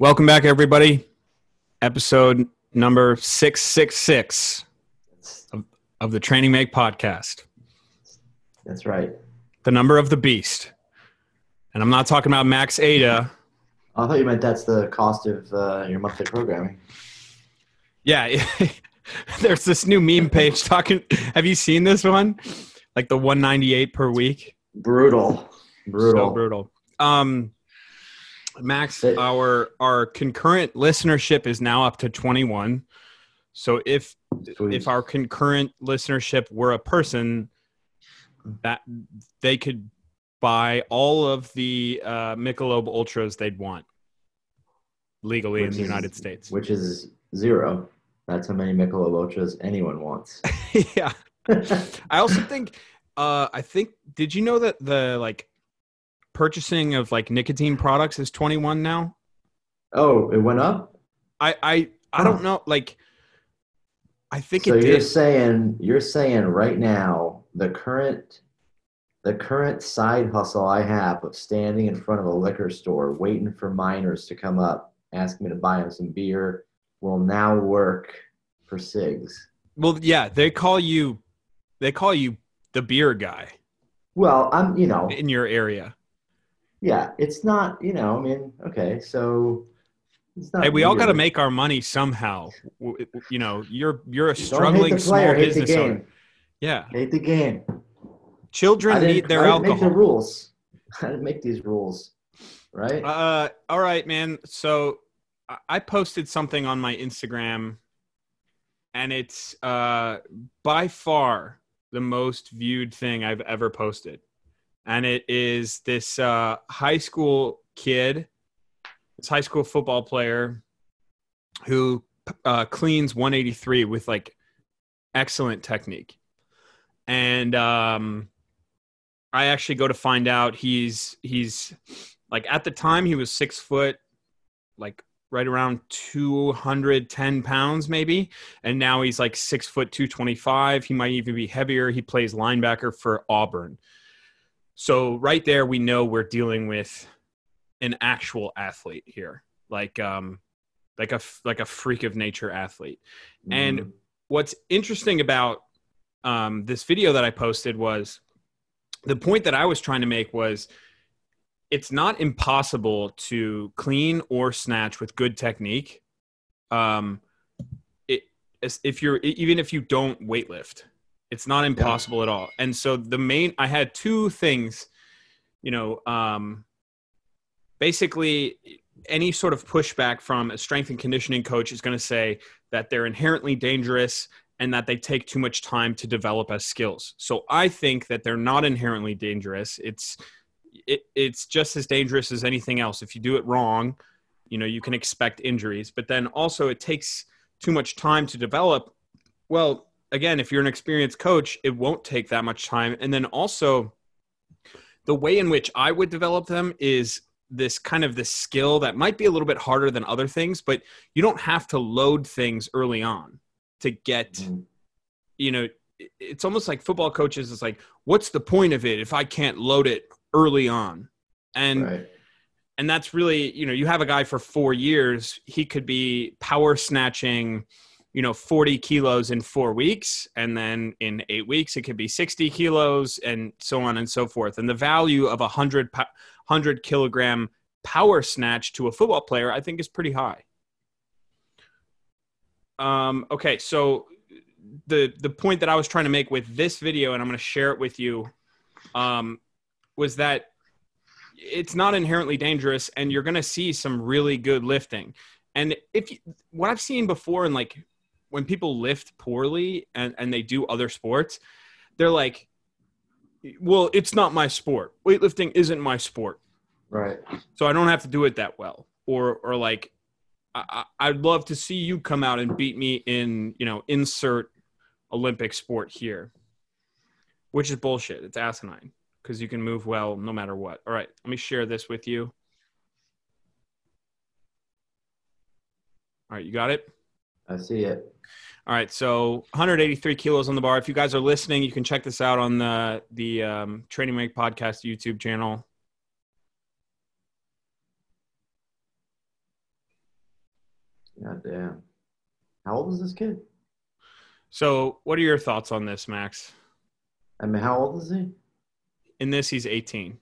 Welcome back, everybody. Episode number 666 of, of the Training Make podcast, That's right. the number of the beast. And I'm not talking about Max Aita. I thought you meant that's the cost of uh, your monthly programming. Yeah, there's this new meme page talking. Have you seen this one? Like the 198 per week? Brutal. Brutal. So brutal. Um, Max, our our concurrent listenership is now up to 21. So if Sweet. if our concurrent listenership were a person that they could buy all of the uh, Michelob Ultras they'd want legally in the is- United States. Which is zero. That's how many Michelob Ultras anyone wants. yeah. I also think uh I think did you know that the like purchasing of like nicotine products is 21 now? oh, it went up? I I I don't know like I think so it you're saying you're saying right now the current the current side hustle I have of standing in front of a liquor store waiting for minors to come up, asking me to buy them some beer, will now work for SIGs. Well, yeah, they call you they call you the beer guy Well, I'm you know in your area. Yeah, it's not, you know, I mean, okay, so it's not Hey, we all got to make our money somehow. You know, you're you're a struggling small player, the business owner. Yeah, Hate the game. Children need their I didn't make the rules. I didn't make these rules, right? Uh, all right, man. So I- I posted something on my Instagram, and it's uh by far the most viewed thing I've ever posted, and it is this uh, high school kid, this high school football player, who uh, cleans 183 with like excellent technique, and um. I actually go to find out he's he's like at the time he was six foot, like right around two hundred ten pounds maybe, and now he's like six foot two twenty five. He might even be heavier. He plays linebacker for Auburn. So right there, we know we're dealing with an actual athlete here, like um, like a like a freak of nature athlete. and- Mhm. what's interesting about um, this video that I posted was the point that I was trying to make was it's not impossible to clean or snatch with good technique. Um, it if you're even if you don't weightlift, it's not impossible at all. And so the main I had two things, you know, um, basically any sort of pushback from a strength and conditioning coach is going to say that they're inherently dangerous and that they take too much time to develop as skills. So I think that they're not inherently dangerous. It's it, it's just as dangerous as anything else. If you do it wrong, you know, you can expect injuries, but then also it takes too much time to develop. Well, again, if you're an experienced coach, it won't take that much time. And then also the way in which I would develop them is this kind of this skill that might be a little bit harder than other things, but you don't have to load things early on to get Mhm. you know it's almost like football coaches is like what's the point of it if i can't load it early on and right. and that's really you know you have a guy for four years he could be power snatching you know 40 kilos in four weeks and then in eight weeks it could be 60 kilos and so on and so forth. And the value of a 100 100 kilogram power snatch to a football player i think is pretty high. Um, okay so the the point that i was trying to make with this video and i'm going to share it with you um, was that it's not inherently dangerous and you're going to see some really good lifting. And if you, what i've seen before in like when people lift poorly and, and they do other sports they're like well it's not my sport. Weightlifting isn't my sport. Right. so i don't have to do it that well. Or or like I, i'd love to see you come out and beat me in you know insert olympic sport here. Which is bullshit. It's asinine. Because you can move well no matter what. All right. Let me share this with you. All right. You got it I see it. all right, so 183 kilos on the bar. If you guys are listening, you can check this out on the the um, Training Make Podcast YouTube channel. God damn. How old is this kid? So, what are your thoughts on this, Max? I mean, how old is he? In this, he's 18.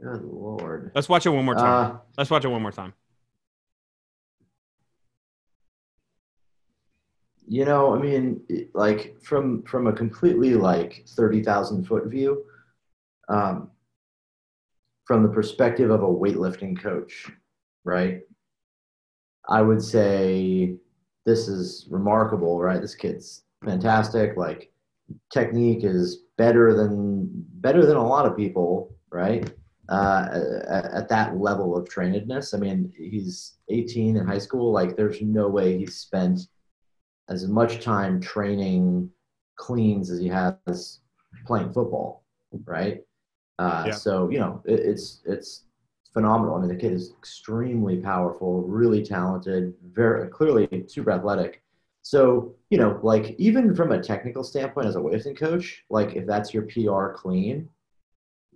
Good lord. Let's watch it one more time. Uh, Let's watch it one more time. You know, I mean, like from from a completely like thirty thousand foot view, um, from the perspective of a weightlifting coach, right? I would say this is remarkable, right? This kid's fantastic. Like technique is better than better than a lot of people, right? Uh, at, at that level of trainedness. I mean, he's 18 in high school. Like, there's no way he's spent as much time training cleans as he has playing football, right? Uh, Yeah. So you know, it, it's it's phenomenal. I mean, the kid is extremely powerful, really talented, very clearly super athletic. So you know, like even from a technical standpoint, as a weightlifting coach, like if that's your PR clean,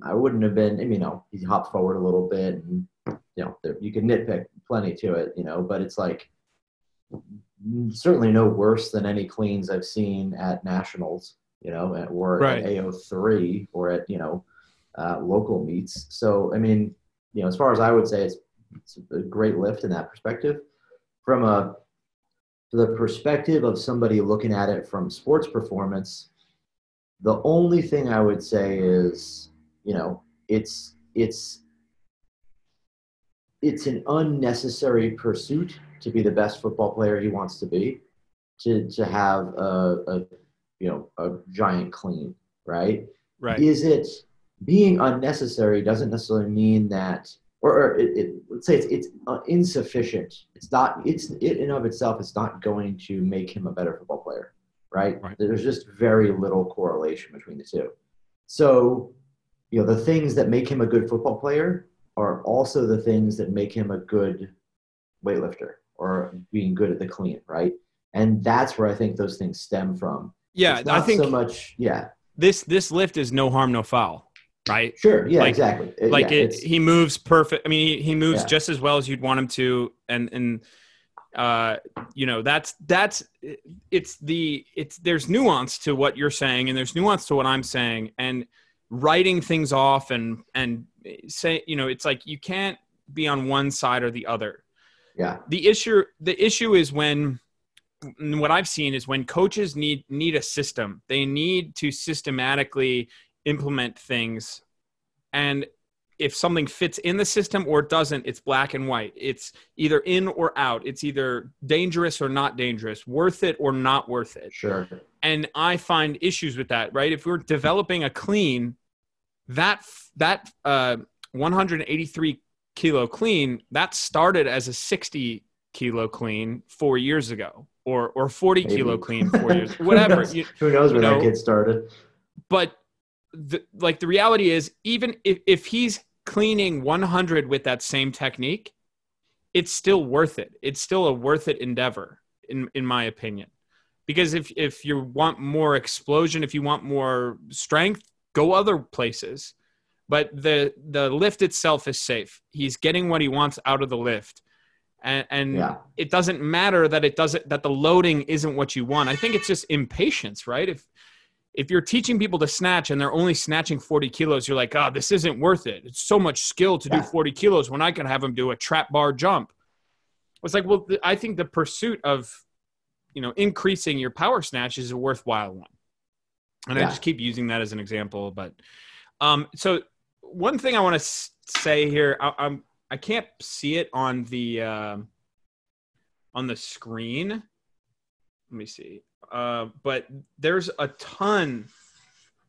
I wouldn't have been. I mean, you know, he hopped forward a little bit, and you know, there, you can nitpick plenty to it, you know, but it's like certainly no worse than any cleans I've seen at nationals, you know, at, or Right. at AO3 or at you know uh, local meets. So I mean, you know, as far as I would say, it's, it's a great lift in that perspective. From a the perspective of somebody looking at it from sports performance, the only thing I would say is, you know, it's it's it's an unnecessary pursuit to be the best football player he wants to be, to to have a, a you know a giant clean, right? Right. Is it being unnecessary doesn't necessarily mean that, or, or it, it, let's say it's, it's uh, insufficient. It's not. It's it in of itself. It's not going to make him a better football player, right? Right. There's just very little correlation between the two. So, you know, the things that make him a good football player are also the things that make him a good weightlifter or being good at the clean, right? And that's where I think those things stem from. Yeah, I think so much. Yeah, this this lift is no harm, no foul, right? sure. Yeah, Like- exactly. It- like yeah, it, he moves perfect. I mean, he, he moves Yeah. just as well as you'd want him to, and and uh, you know that's that's it's the it's there's nuance to what you're saying, and there's nuance to what I'm saying, and writing things off and and say you know it's like you can't be on one side or the other. Yeah, The issue the issue is when what I've seen is when coaches need need a system. They need to systematically implement things and if something fits in the system or it doesn't, it's black and white. It's either in or out. It's either dangerous or not dangerous, worth it or not worth it. sure. And I find issues with that, right? If we're developing a clean, that that uh, 183 kilo clean that started as a 60 kilo clean four years ago, or or 40 kilo clean four years, Who whatever. knows- You- Who knows you know, that kid started? but the, like the reality is even if, if he's cleaning 100 with that same technique it's still worth it it's still a worth it endeavor in in my opinion because if if you want more explosion if you want more strength go other places but the the lift itself is safe he's getting what he wants out of the lift and, and Yeah, it doesn't matter that it doesn't that the loading isn't what you want. I think it's just impatience, right? If if you're teaching people to snatch and they're only snatching 40 kilos, you're like, oh, this isn't worth it. It's so much skill to Yeah. do 40 kilos when I can have them do a trap bar jump. It's like, well, I think the pursuit of you know increasing your power snatch is a worthwhile one, and I just keep using that as an example. But um, so one thing I want to say here, I, I'm I can't see it on the um on the screen. Let me see. Uh, but there's a ton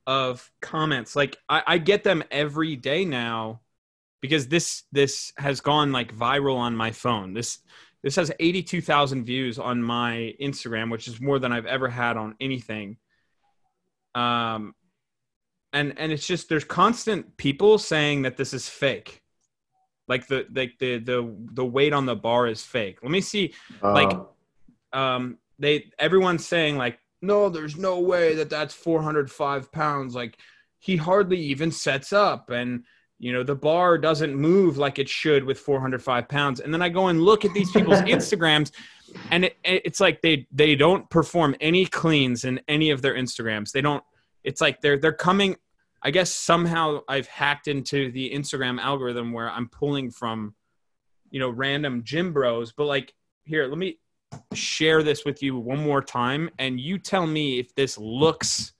of comments. Like I, I get them every day now because this this has gone like viral on my phone. This this has 82,000 views on my Instagram, which is more than I've ever had on anything. Um, and and it's just there's constant people saying that this is fake. Like the like the the the weight on the bar is fake. Let me see Like- Uh, um they everyone's saying like no there's no way that that's 405 pounds. Like he hardly even sets up and you know the bar doesn't move like it should with 405 pounds. And then i go and look at these people's instagrams and it, it's like they they don't perform any cleans in any of their instagrams. They don't it's like they're they're coming i guess somehow i've hacked into the instagram algorithm where i'm pulling from you know random gym bros but like here let me share this with you one more time and you tell me if this looks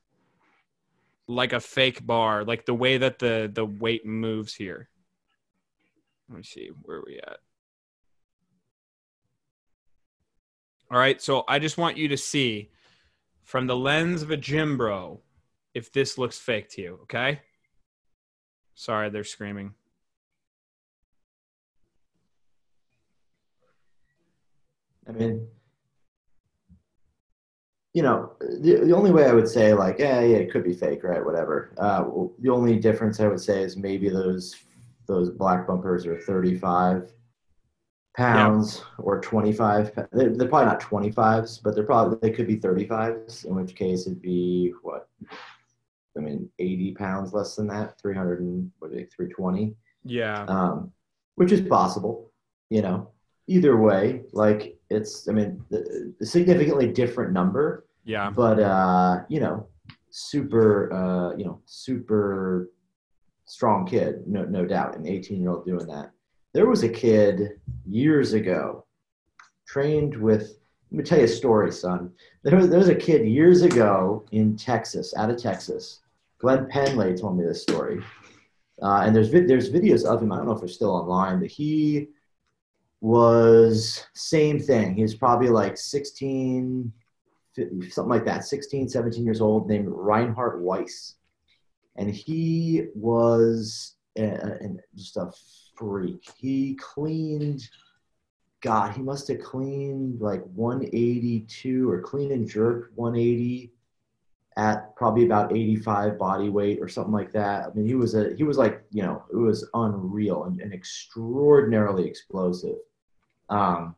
like a fake bar, like the way that the the weight moves here. Let me see where are we at. All right, so I just want you to see from the lens of a gym bro if this looks fake to you, okay? Sorry, they're screaming. I mean, you know, the, the only way I would say like, yeah, yeah, it could be fake, right? Whatever. Uh, the only difference I would say is maybe those those black bumpers are 35 pounds yeah. or 25. They're, they're, probably not 25s, but they're probably they could be 35s. In which case it'd be what? I mean, 80 pounds less than that, 300 and what are they, 320. Yeah. Um, which is possible, you know. Either way, like it's, I mean, the, the significantly different number yeah. But uh, you know, super uh, you know, super strong kid, no no doubt, an 18 year old doing that. There was a kid years ago trained with let me tell you a story, son. There was, there was a kid years ago in Texas, out of Texas. Glenn Pendlay told me this story. Uh, and there's there's videos of him. I don't know if they're still online, but he was same thing. He was probably like 16, something like that, 16, 17 years old, named Reinhard Weiss. And he was a, a, just a freak. He cleaned, God, he must have cleaned like 182 or clean and jerk 180 at probably about 85 body weight or something like that. I mean, he was a he was like you know it was unreal and, and extraordinarily explosive. Um,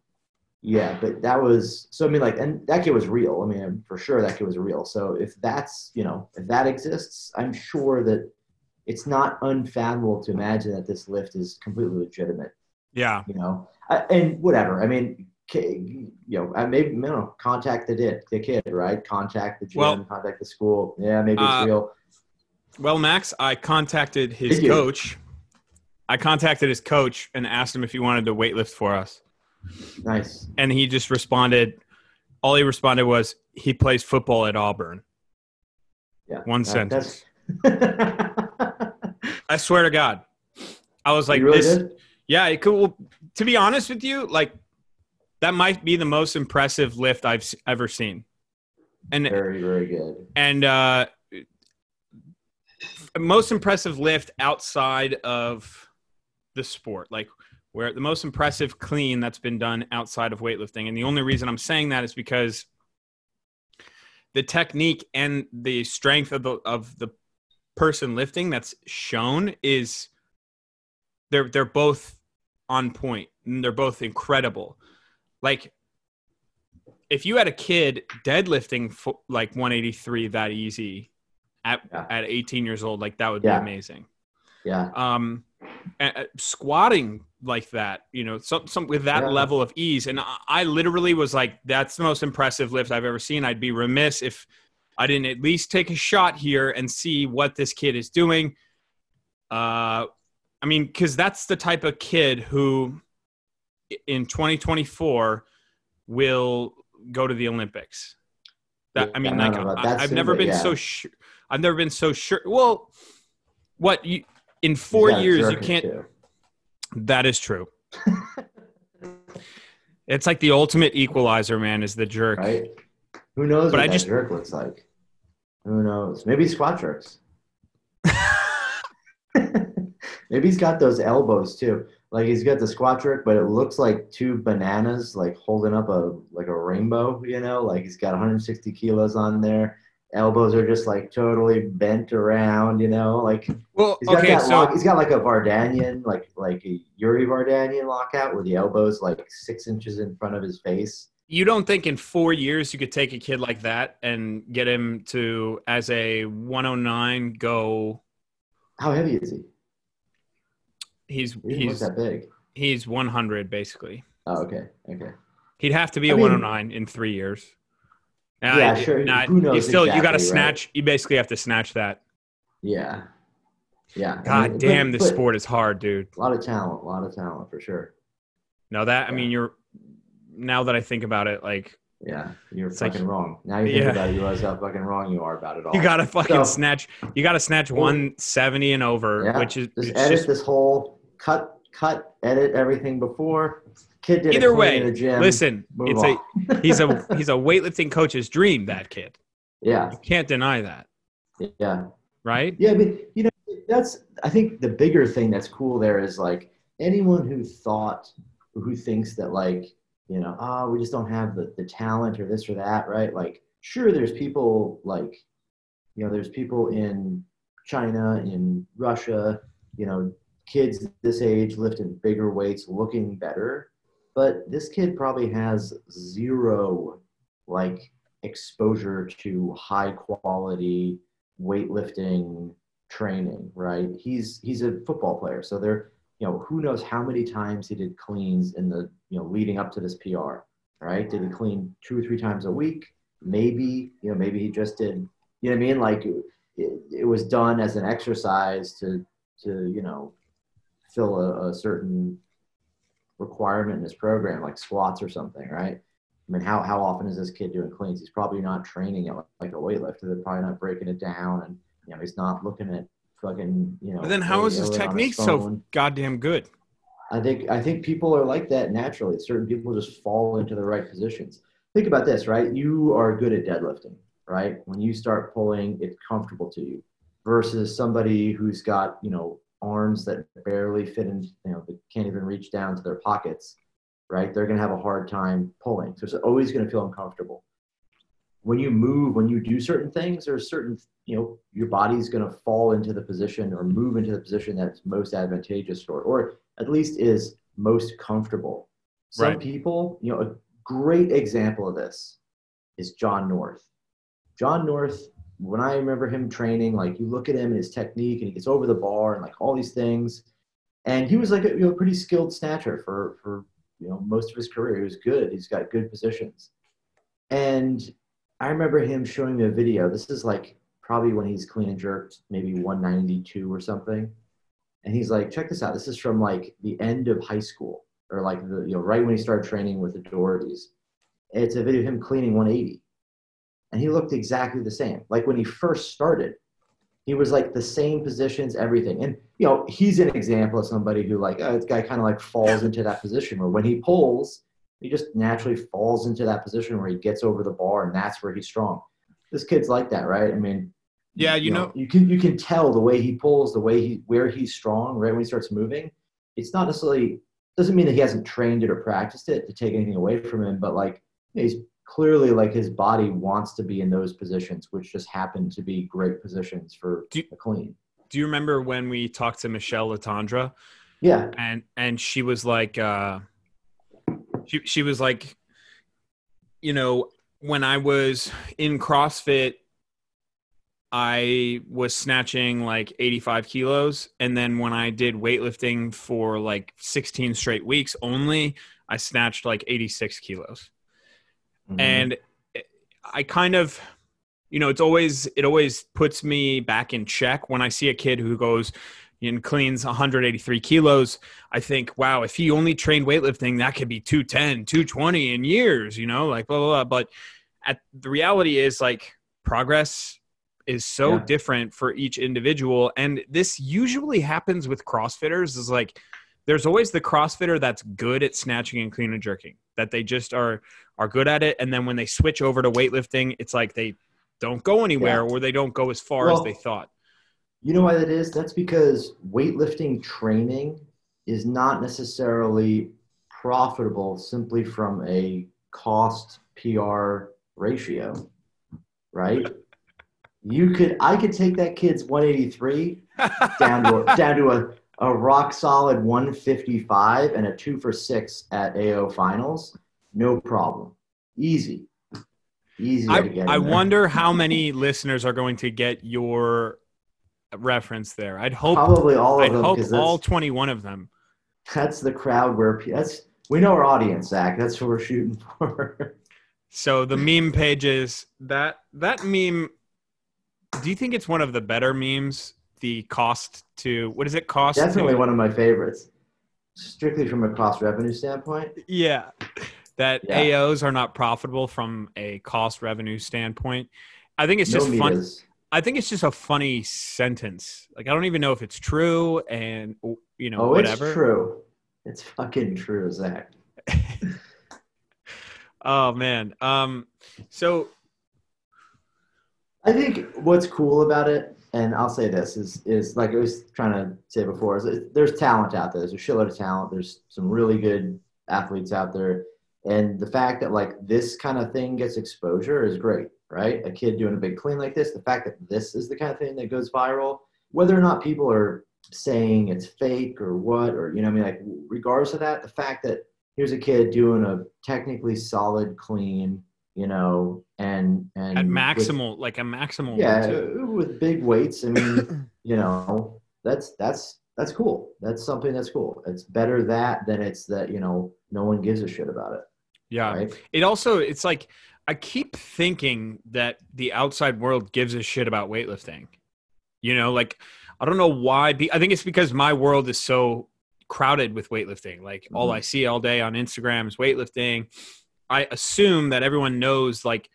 yeah, but that was so. I mean, like, and that kid was real. I mean, for sure, that kid was real. So if that's you know if that exists, I'm sure that it's not unfathomable to imagine that this lift is completely legitimate. Yeah. You know, I, and whatever. I mean, you know, I maybe you know, contact the kid, the kid, right? Contact the gym, well, contact the school. Yeah, maybe it's uh, real. Well, Max, I contacted his coach. I contacted his coach and asked him if he wanted to weightlift for us. Nice. And he just responded. All he responded was, "He plays football at Auburn." Yeah. One that, sentence. I swear to God, I was like, really "This." Did? Yeah, it could. Well, to be honest with you, like that might be the most impressive lift I've ever seen. And very, very good. And uh, most impressive lift outside of the sport. Like where the most impressive clean that's been done outside of weightlifting. And the only reason I'm saying that is because the technique and the strength of the of the person lifting that's shown is they're they're both on point and they're both incredible. Like if you had a kid deadlifting like 183 that easy at yeah. at 18 years old, like that would yeah. be amazing. Yeah. Um, and squatting like that, you know, some, some with that yeah. level of ease. And I, I literally was like, that's the most impressive lift I've ever seen. I'd be remiss if I didn't at least take a shot here and see what this kid is doing. Uh, I mean, because that's the type of kid who in 2024 will go to the Olympics. That I mean, like I, have never been yeah. so sure. I've never been so sure. Well, what you in four years you can't. Too. That is true. it's like the ultimate equalizer, man. Is the jerk? Right. Who knows but what I that just, jerk looks like? Who knows? Maybe squat jerks. Maybe he's got those elbows too. Like he's got the squat trick, but it looks like two bananas, like holding up a like a rainbow. You know, like he's got 160 kilos on there elbows are just like totally bent around, you know, like well, he's got okay, that so lock, he's got like a Vardanian, like like a Yuri Vardanyan lockout where the elbows like six inches in front of his face. You don't think in four years you could take a kid like that and get him to as a 109 go? How heavy is he? He's He he's that big. he's 100 basically. Oh, okay, okay. He'd have to be I a mean- 109 in three years. Now, Yeah, I- sure. not- Who knows You still you got to exactly, right? snatch. You basically have to snatch that. Yeah, yeah. I God mean, damn, but- this but sport is hard, dude. A lot of talent, a lot of talent for sure. No, that I mean, you're now that I think about it, like Yeah, you're It's like- fucking wrong. Now you think Yeah. about it, you realize how fucking wrong you are about it all. you got to fucking So- snatch. You got to snatch 170 and over, Yeah, which is just edit just- this whole cut, cut, edit everything before. Kid did either way. in the gym. Listen, Move it's on. a he's a he's a weightlifting coach's dream. That kid, yeah, you can't deny that, yeah. right? Yeah, but you know, that's I think the bigger thing that's cool there is like anyone who thought who thinks that like, you know, oh, we just don't have the, the talent or this or that, right? Like, sure, there's people like, you know, there's people in China, in Russia, you know, kids this age lifting bigger weights, looking better. But this kid probably has zero like exposure to high quality weightlifting training, right? He's he's a football player, so there, you know, who knows how many times he did cleans in the you know leading up to this PR, right? Did he clean two or three times a week? Maybe, you know, maybe he just did. You know what I mean? Like it, it was done as an exercise to to you know fill a, a certain requirement in his program, like squats or something, right? I mean, how, how often is this kid doing cleans? He's probably not training it like a weightlifter. They're probably not breaking it down, and you know, he's not looking at fucking you know. But then how is his technique so goddamn good? I think I think people are like that naturally. Certain people just fall into the right positions. Think about this, right? You are good at deadlifting, right? When you start pulling, it's comfortable to you, versus somebody who's got you know arms that barely fit in, you know, that can't even reach down to their pockets, right? They're gonna have a hard time pulling. So it's always gonna feel uncomfortable. When you move, when you do certain things, there's certain, you know, your body's gonna fall into the position or move into the position that's most advantageous for, or at least is most comfortable. Some Right. people, you know, a great example of this is Jon North. Jon North, when I remember him training, like you look at him and his technique, and he gets over the bar and like all these things, and he was like a you know pretty skilled snatcher for for you know most of his career. He was good. He's got good positions, and I remember him showing me a video. This is like probably when he's clean and jerked, maybe 192 or something. And he's like, check this out. This is from like the end of high school, or like the you know right when he started training with the Dohertys. It's a video of him cleaning 180, and he looked exactly the same. Like when he first started, he was like the same positions, everything. And you know, he's an example of somebody who like, oh, this guy kind of like falls into that position where when he pulls, he just naturally falls into that position where he gets over the bar, and that's where he's strong. This kid's like that, right? I mean, Yeah, you know- you can you can tell the way he pulls, the way he where he's strong, right when he starts moving. It's not necessarily doesn't mean that he hasn't trained it or practiced it to take anything away from him, but like he's clearly like his body wants to be in those positions, which just happen to be great positions for Do- a clean. Do you remember when we talked to Michelle Latondra Yeah, and and she was like, uh, she she was like, you know, when I was in CrossFit, I was snatching like 85 kilos. And then when I did weightlifting for like 16 straight weeks only, I snatched like 86 kilos. Mhm. And I kind of, you know, it's always, it always puts me back in check when I see a kid who goes and cleans 183 kilos. I think, wow, if he only trained weightlifting, that could be 210, 220 in years, you know, like blah, blah, blah. But at the reality is like progress is so Yeah. different for each individual and this usually happens with crossfitters is like there's always the crossfitter that's good at snatching and clean and jerking that they just are are good at it and then when they switch over to weightlifting it's like they don't go anywhere or they don't go as far as they thought You know why that is? That's because weightlifting training is not necessarily profitable simply from a cost PR ratio, right? You could, I could take that kid's 183 down to a, down to a, a rock solid 155 and a two for six at AO finals, no problem, easy, easy I, to get. I wonder how many listeners are going to get your reference there. I'd hope. Probably all of I'd them hope all 21 of them. that's the crowd where that's we know our audience, Zach. That's what we're shooting for. So the meme pages that that meme. Do you think it's one of the better memes? The cost to what does it cost? Definitely to, one of my favorites, strictly from a cost revenue standpoint. Yeah, that Yeah. AOs are not profitable from a cost revenue standpoint. I think it's no just fun. I think it's just a funny sentence. Like I don't even know if it's true, and you know Oh, whatever. it's true. It's fucking true, Zach. Oh man. Um. So I think what's cool about it, and I'll say this is is like I was trying to say before, is there's talent out there. There's a shitload of talent. There's some really good athletes out there, and the fact that like this kind of thing gets exposure is great, right? A kid doing a big clean like this, the fact that this is the kind of thing that goes viral, whether or not people are saying it's fake or what, or you know, I mean, like regardless of that, the fact that here's a kid doing a technically solid clean, you know, and and at with- maximal, like a maximal. yeah. With big weights. I mean, you know, that's that's that's cool. That's something that's cool. It's better that than it's that you know no one gives a shit about it. Yeah. Right? It also it's like I keep thinking that the outside world gives a shit about weightlifting. You know, like I don't know why. I think it's because my world is so crowded with weightlifting. Like all Mhm. I see all day on Instagram is weightlifting. I assume that everyone knows like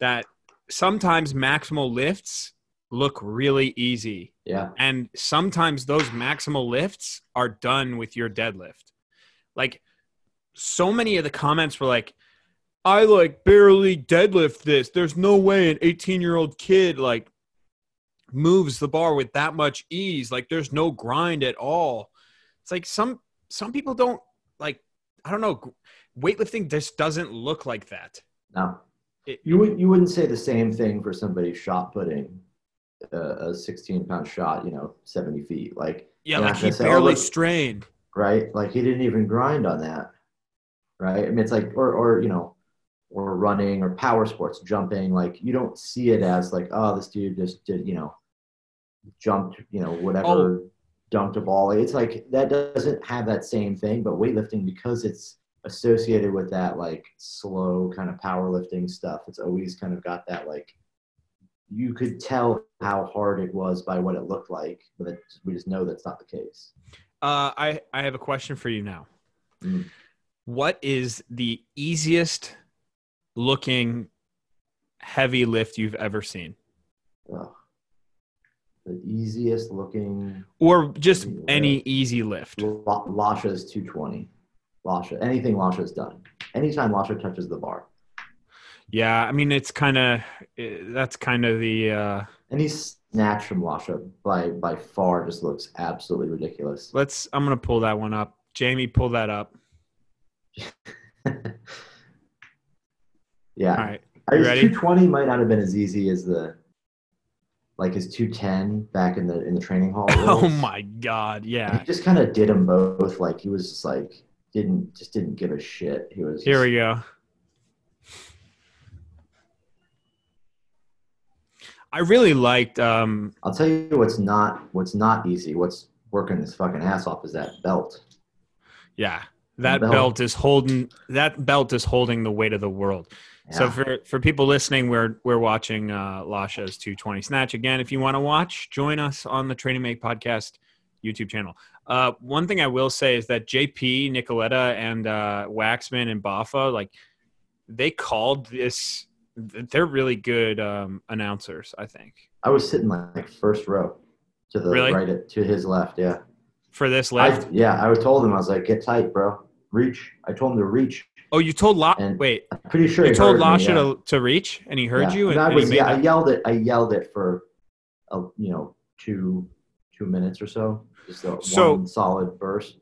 that sometimes maximal lifts look really easy. Yeah. and sometimes those maximal lifts are done with your deadlift. Like so many of the comments were like i like barely deadlift this. There's no way an 18 year old kid like moves the bar with that much ease. Like there's no grind at all. It's like some some people don't like i don't know weightlifting just doesn't look like that. No. It- You would you wouldn't say the same thing for somebody shot putting a, a 16 pound shot, you know, 70 feet. Like yeah like he oh, barely look- strained right? Like he didn't even grind on that, right? I mean, it's like, or, or you know, or running or power sports, jumping. Like you don't see it as like, oh, this dude just did, you know, jumped, you know, whatever, Oh. dunked a ball. It's like that doesn't have that same thing. But weightlifting, because it's associated with that like slow kind of powerlifting stuff, it's always kind of got that like. You could tell how hard it was by what it looked like, but it, we just know that's not the case. Uh, I I have a question for you now. Mm. What is the easiest looking heavy lift you've ever seen, Ugh. The easiest looking or just any easy lift? La- Lasha's 220. Lasha, anything Lasha's done. Anytime Lasha touches the bar. Yeah, I mean it's kind of that's kind of the uh, Any snatch from Lasha by by far just looks absolutely ridiculous. let's. I'm gonna pull that one up. Jamie, pull that up. yeah. All right. You ready? 220 might not have been as easy as the like his 210 back in the in the training hall. Oh my God! Yeah. He just kind of did them both. Like he was just like didn't just didn't give a shit. He was Here just- we go. I really liked. Um, I'll tell you what's not what's not easy. What's working his fucking ass off is that belt. yeah, that belt. belt is holding. That belt is holding the weight of the world. So for for people listening, we're we're watching uh, Lasha's 220 snatch again. If you want to watch, join us on the Training Make podcast YouTube channel. Uh, one thing I will say is that JP Nicoletta and uh, Waxman and Baffa, like they called this. They're really good um, announcers, I think, I was sitting like first row to the Really? right to his left. Yeah. for this I, yeah. I told him I was like, get tight, bro. Reach. I told him to reach. oh, you told La- and wait, I'm pretty sure you told Lasha yeah. to, to reach, and he heard Yeah. you, and, I and he was yeah. I yelled it. I yelled it for, a, you know, two two minutes or so. Just a So- one solid burst.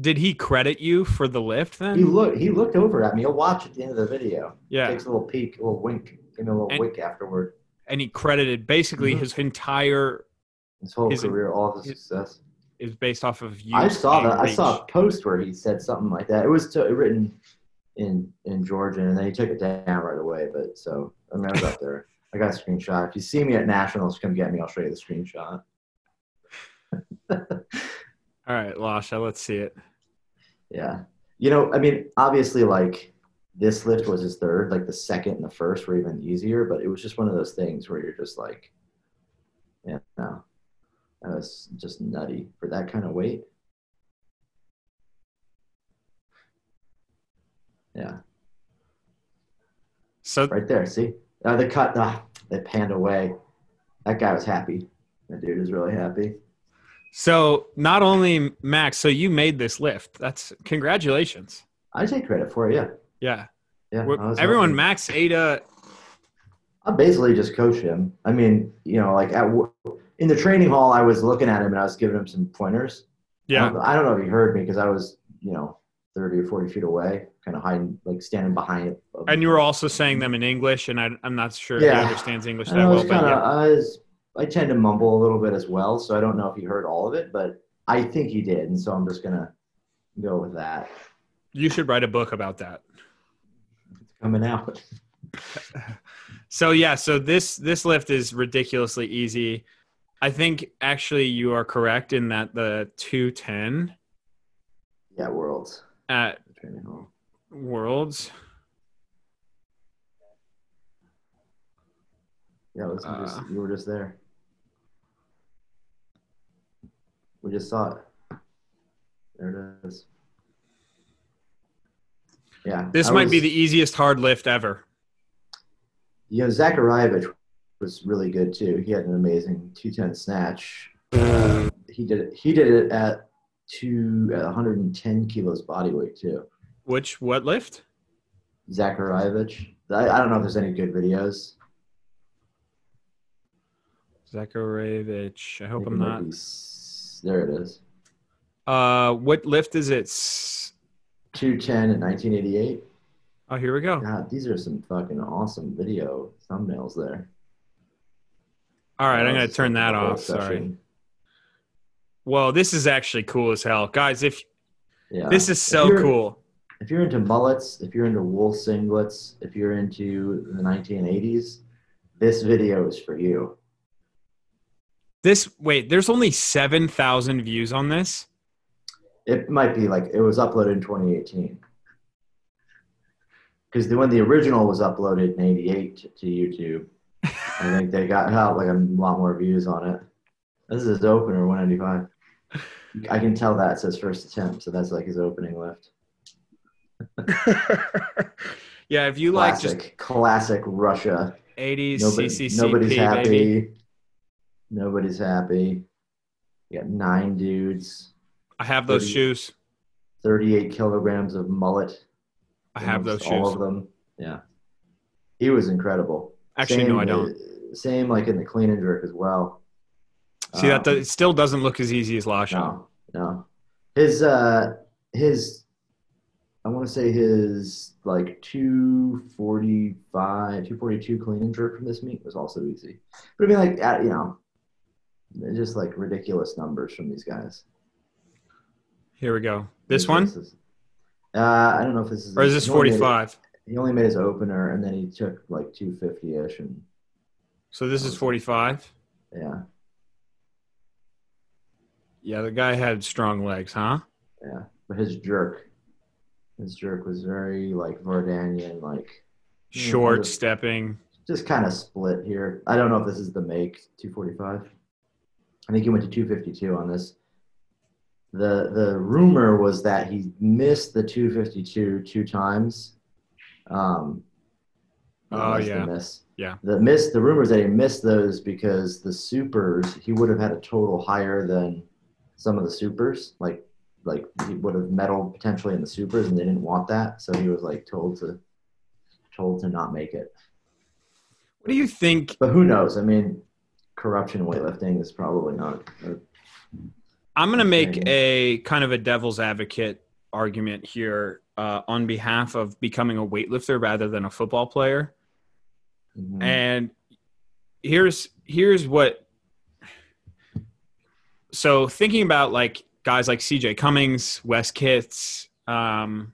Did he credit you for the lift then? He looked. He looked over at me. He'll watch at the end of the video. yeah. Takes a little peek, a little wink, give me a little And- wink afterward. and he credited basically Mhm. his entire His whole His- career, all of his his- success. is based off of you. I saw that. I saw a post where he said something like that. It was to, written in in Georgian, and then he took it down right away. But so I mean, I was up there. I got a screenshot. If you see me at nationals, come get me. I'll show you the screenshot. All right, Lasha, let's see it. Yeah. You know, I mean, obviously, like this lift was his third. Like the second and the first were even easier, but it was just one of those things where you're just like, yeah, no, that was just nutty for that kind of weight. Yeah, So right there. See, uh, the cut. Uh, they panned away. That guy was happy. That dude was really happy. So not only Max, so you made this lift. That's congratulations. I take credit for it. Yeah, Yeah. yeah. We're- I was Everyone, helping. Max Aita. I basically just coach him. I mean, you know, like at in the training hall, I was looking at him and I was giving him some pointers. I Yeah. don't, I don't know if he heard me because I was, you know, thirty or forty feet away, kind of hiding, like standing behind it. And you were also saying them in English, and I, I'm not sure Yeah. he understands English that well, kind of, yeah. I was, I tend to mumble a little bit as well, so I don't know if he heard all of it, but I think he did, and so I'm just gonna go with that. You should write a book about that. It's coming out. So yeah, so this this lift is ridiculously easy. I think actually you are correct in that the 210 Yeah, worlds. at Worlds. Yeah, listen, Uh. just, you were just there. We just saw it. There it is. Yeah. This I might be the easiest hard lift ever. You know, Zakharevich was really good too. He had an amazing 210 snatch. Mm. He did it. He did it at two at 110 kilos body weight too. Which what lift? Zakharevich. I, I don't know if there's any good videos. Zakharevich. I hope think I'm not. There it is. Uh, what lift is it? 210 in 1988. Oh, here we go. God, these are some fucking awesome video thumbnails there. All right, That I'm gonna turn that off. Sorry. Well, this is actually cool as hell, guys. If Yeah. this is so you're- cool. If you're into mullets, if you're into wool singlets, if you're into the 1980s, this video is for you. This wait, there's only seven thousand views on this. It might be like it was uploaded in 2018. Because when the original was uploaded in 88 to, to YouTube, I think they got out like a lot more views on it. This is his opener, 195. I can tell that it says first attempt, so that's like his opening lift. yeah, if you like Classic, just classic Russia. 80s Nobody, CCCP, nobody's happy. baby. Nobody's happy. You got nine dudes, I have those 30. shoes. 38 kilograms of mullet. I have those All shoes. of them. Yeah. He was incredible. Actually, Same, no, I don't. Same like in the clean and jerk as well. See that Um, does, it still doesn't look as easy as Lasha. No, no. His uh his I want to say his like 245, 242 clean and jerk from this meet was also easy. But I mean like you know, just like ridiculous numbers from these guys. Here we go. This one is- Uh, I don't know if this is or is this he only made it- 45? He only made his opener and then he took like 250 ish and So this is 45. yeah, Yeah, the guy had strong legs, huh? yeah. But his jerk, his jerk was very like Vardanian, like Short kind of. stepping. just kind of split here. I don't know if this is the make 245. I think he went to 252 on this. The the rumor was that he missed the 252 two times. Um, Oh, yeah. the miss. Yeah. The miss. The rumor is that he missed those because the supers he would have had a total higher than some of the supers. Like like he would have medaled potentially in the supers, and they didn't want that, so he was like told to told to not make it. What do you think? But who knows? I mean, corruption in weightlifting is probably not. I'm going to make a kind of a devil's advocate argument here uh, on behalf of becoming a weightlifter rather than a football player. Mhm. And here's here's what so thinking about like guys like CJ Cummings, Wes Kitts, um,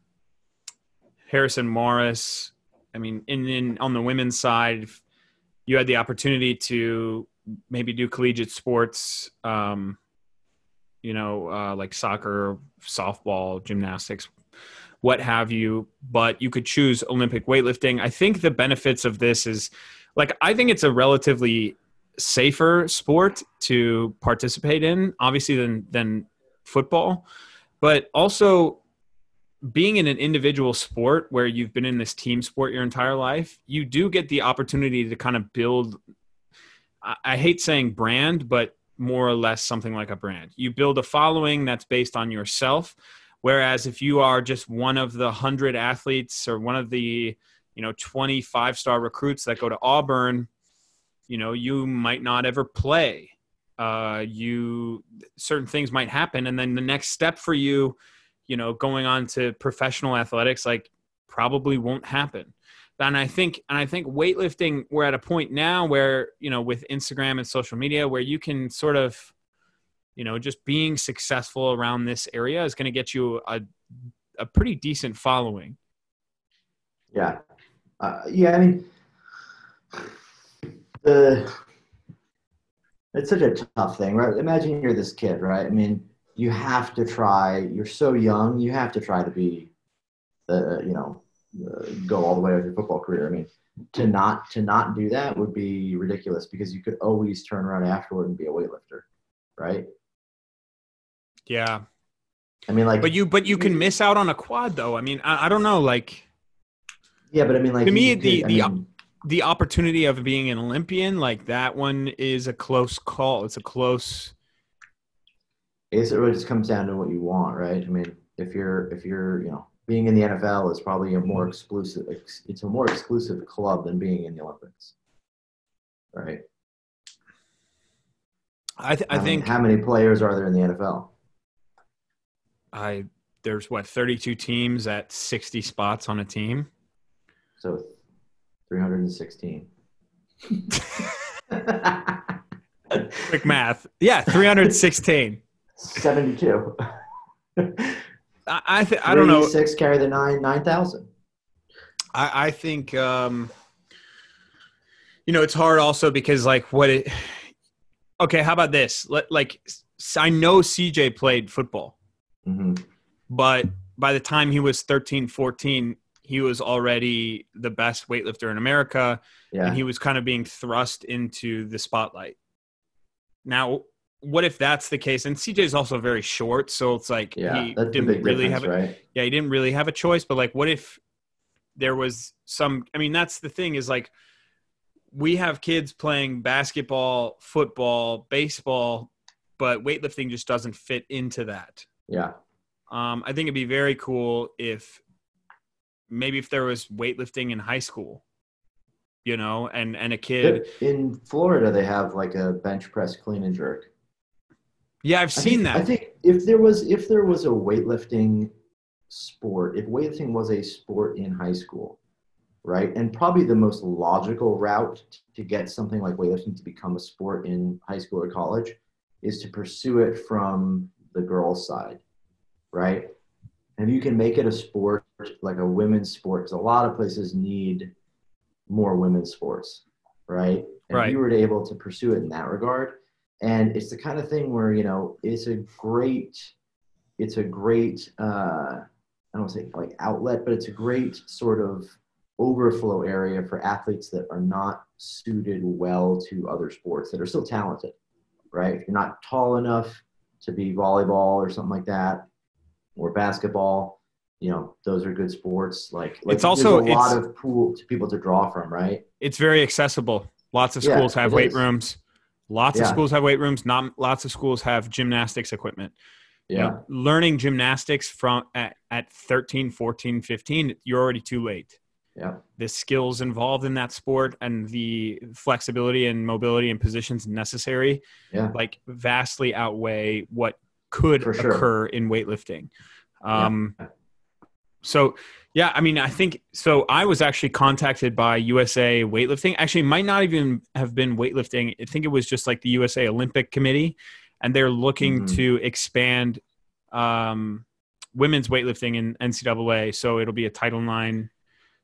Harrison Maurus. I mean, in, in on the women's side, you had the opportunity to maybe do collegiate sports, um, you know, uh, like soccer, softball, gymnastics, what have you, but you could choose Olympic weightlifting. I think the benefits of this is like, I think it's a relatively safer sport to participate in, obviously, than, than football, but also being in an individual sport where you've been in this team sport your entire life, you do get the opportunity to kind of build. I, hate saying brand, but more or less something like a brand. You build a following that's based on yourself. Whereas if you are just one of the hundred athletes or one of the, you know, 25 star recruits that go to Auburn, you know, you might not ever play. Uh, you certain things might happen, and then the next step for you you know, going on to professional athletics, like probably won't happen. And I think, and I think weightlifting, we're at a point now where, you know, with Instagram and social media, where you can sort of, you know, just being successful around this area is going to get you a, a pretty decent following. Yeah. Uh, yeah. I mean, the, it's such a tough thing, right? Imagine you're this kid, right? I mean, you have to try. You're so young. You have to try to be, the you know, uh, go all the way with your football career. I mean, to not to not do that would be ridiculous because you could always turn around afterward and be a weightlifter, right? Yeah. I mean, like, but you but you can miss out on a quad though. I mean, I, I don't know, like. Yeah, but I mean, like to me, the the mean, the opportunity of being an Olympian, like that one, is a close call. It's a close I it really just comes down to what you want, right? I mean, if you're if you're you know being in the NFL is probably a more exclusive it's a more exclusive club than being in the Olympics, right? I th- I, think how many players are there in the NFL? I there's what 32 teams at 60 spots on a team. So 316. Quick math. Yeah, 316. 72. I I, th- I don't know. Six carry the nine nine thousand. I I think um, you know it's hard also because like what it. Okay, how about this? Let like I know CJ played football, mm-hmm. but by the time he was 13, 14, he was already the best weightlifter in America, yeah. and he was kind of being thrust into the spotlight. Now, what if that's the case? And CJ is also very short, so it's like yeah, he didn't really have a, right? yeah, he didn't really have a choice. But like, what if there was some? I mean, that's the thing is like we have kids playing basketball, football, baseball, but weightlifting just doesn't fit into that. Yeah. Um, I think it'd be very cool if maybe if there was weightlifting in high school, you know, and and a kid in Florida they have like a bench press clean and jerk. Yeah, I've seen I think, that. I think if there was if there was a weightlifting sport, if weightlifting was a sport in high school, right, and probably the most logical route to get something like weightlifting to become a sport in high school or college is to pursue it from the girls' side, right? And if you can make it a sport like a women's sport, because a lot of places need more women's sports, right? And right. if you were able to pursue it in that regard, and it's the kind of thing where you know it's a great it's a great uh, I don't say like outlet, but it's a great sort of overflow area for athletes that are not suited well to other sports that are still talented, right? If you're not tall enough to be volleyball or something like that, or basketball, you know, those are good sports. Like, like it's also a lot of pool to people to draw from, right? It's very accessible. Lots of schools yeah, have weight is. rooms. Lots yeah. of schools have weight rooms. Not lots of schools have gymnastics equipment. Yeah. You know, learning gymnastics from at, at 13, 14, 15, you're already too late. Yeah. The skills involved in that sport and the flexibility and mobility and positions necessary, yeah. like vastly outweigh what could sure. occur in weightlifting. Um, yeah. So yeah, I mean, I think so. I was actually contacted by USA Weightlifting. Actually, might not even have been weightlifting. I think it was just like the USA Olympic Committee, and they're looking mm-hmm. to expand um, women's weightlifting in NCAA. So it'll be a Title IX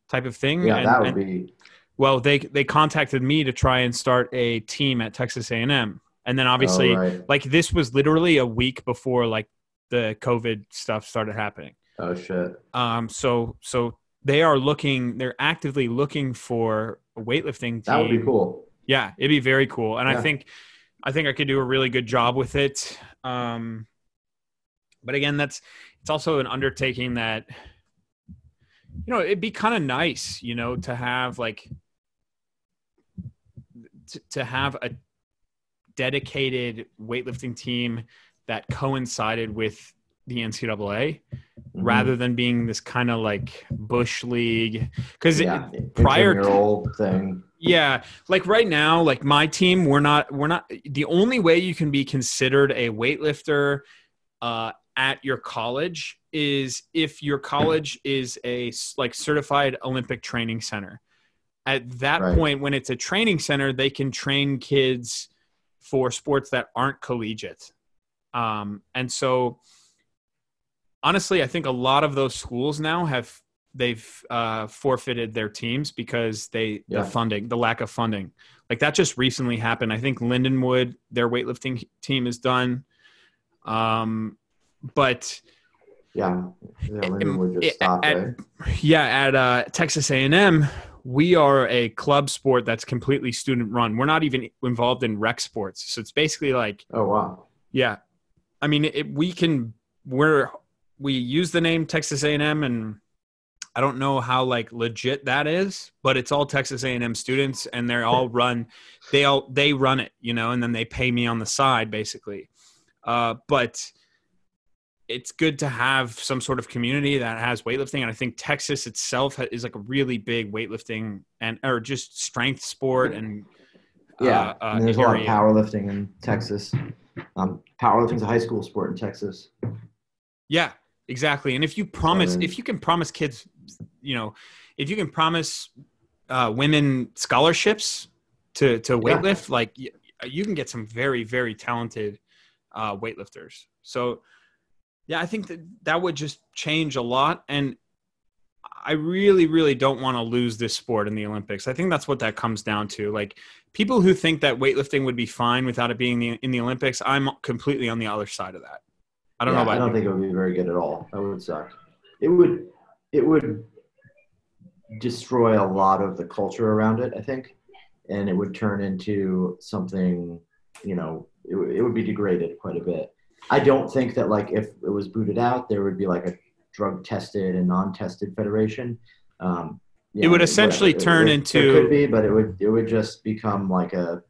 type of thing. Yeah, and, that would be. Well, they they contacted me to try and start a team at Texas A&M, and then obviously, Oh, right. like this was literally a week before like the COVID stuff started happening. Oh shit. Um, so so they are looking, they're actively looking for a weightlifting team. That would be cool. Yeah, it'd be very cool, and I think I think I could do a really good job with it. Um, but again, that's it's also an undertaking that you know it'd be kind of nice, you know, to have like to, to have a dedicated weightlifting team that coincided with the NCAA Mhm. rather than being this kind of like bush league because yeah, prior to- old thing. yeah, like right now, like my team, we're not we're not the only way you can be considered a weightlifter uh, at your college is if your college is a like certified Olympic training center. At that Right. point, when it's a training center, they can train kids for sports that aren't collegiate. Um, and so, honestly, I think a lot of those schools now have they've uh, forfeited their teams because they Yeah. the funding, the lack of funding. Like that just recently happened. I think Lindenwood, their weightlifting team is done. Um, but Yeah, yeah. It- just stop at- it. yeah, at uh, Texas A&M, we are a club sport that's completely student run. We're not even involved in rec sports, so it's basically like Oh wow. yeah, I mean, it, we can we're we use the name Texas A&M, and I don't know how like legit that is, but it's all Texas A&M students, and they're all run. They all they run it, you know, and then they pay me on the side, basically. Uh, but it's good to have some sort of community that has weightlifting, and I think Texas itself is like a really big weightlifting and or just strength sport and Yeah, uh, uh, and there's a lot of powerlifting in Texas. Um, powerlifting's a high school sport in Texas. Yeah, exactly. And if you promise, Um, if you can promise kids, you know, if you can promise uh, women scholarships to to Yeah. weightlift, like y- you can get some very very talented uh, weightlifters. So, yeah, I think that that would just change a lot. And I really, really don't want to lose this sport in the Olympics. I think that's what that comes down to. Like people who think that weightlifting would be fine without it being the, in the Olympics, I'm completely on the other side of that. I don't Yeah, know about I don't think it would be very good at all. That would suck. It would. It would destroy a lot of the culture around it. I think, and it would turn into something. You know, it, would- it would be degraded quite a bit. I don't think that like if it was booted out, there would be like a drug tested and non tested federation. Um, you It would essentially whatever. turn There- into- There could be, but it would. It would just become like a.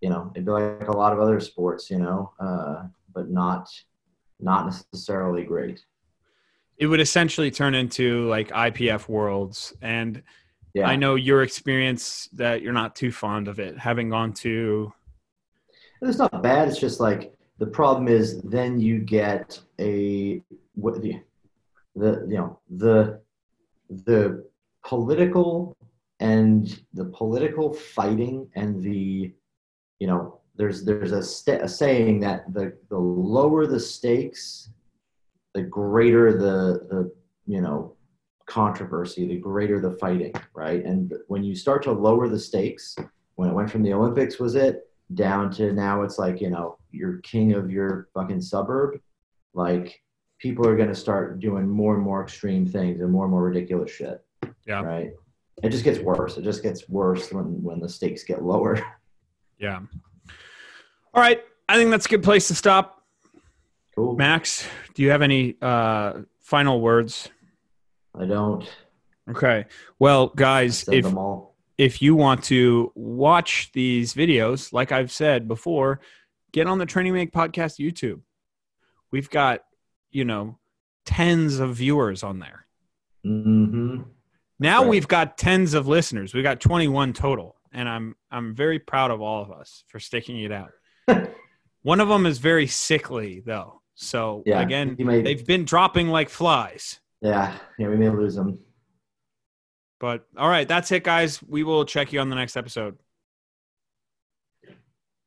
You know, it'd be like a lot of other sports. You know, uh, but not not necessarily great. it would essentially turn into like IPF worlds. And Yeah, I know your experience that you're not too fond of it, having gone to it's not bad. It's just like the problem is then you get a what the the you know the the political and the political fighting and the you know there's there's a, sta a saying that the the lower the stakes the greater the the you know controversy the greater the fighting right and when you start to lower the stakes when it went from the olympics was it down to now it's like you know you're king of your fucking suburb like people are going to start doing more and more extreme things and more and more ridiculous shit Yeah. right it just gets worse it just gets worse when when the stakes get lower yeah. All right, I think that's a good place to stop. cool Max, do you have any uh, final words? i don't Okay. Well, guys, if if you want to watch these videos, like I've said before, get on the Training Make Podcast YouTube. We've got, you know, tens of viewers on there. mm-hmm. Now Right. we've got tens of listeners. We've got 21 total, and I'm I'm very proud of all of us for sticking it out. One of them is very sickly though. So yeah again, may, they've been dropping like flies. yeah yeah we may lose them But all right, that's it guys. We will check you on the next episode.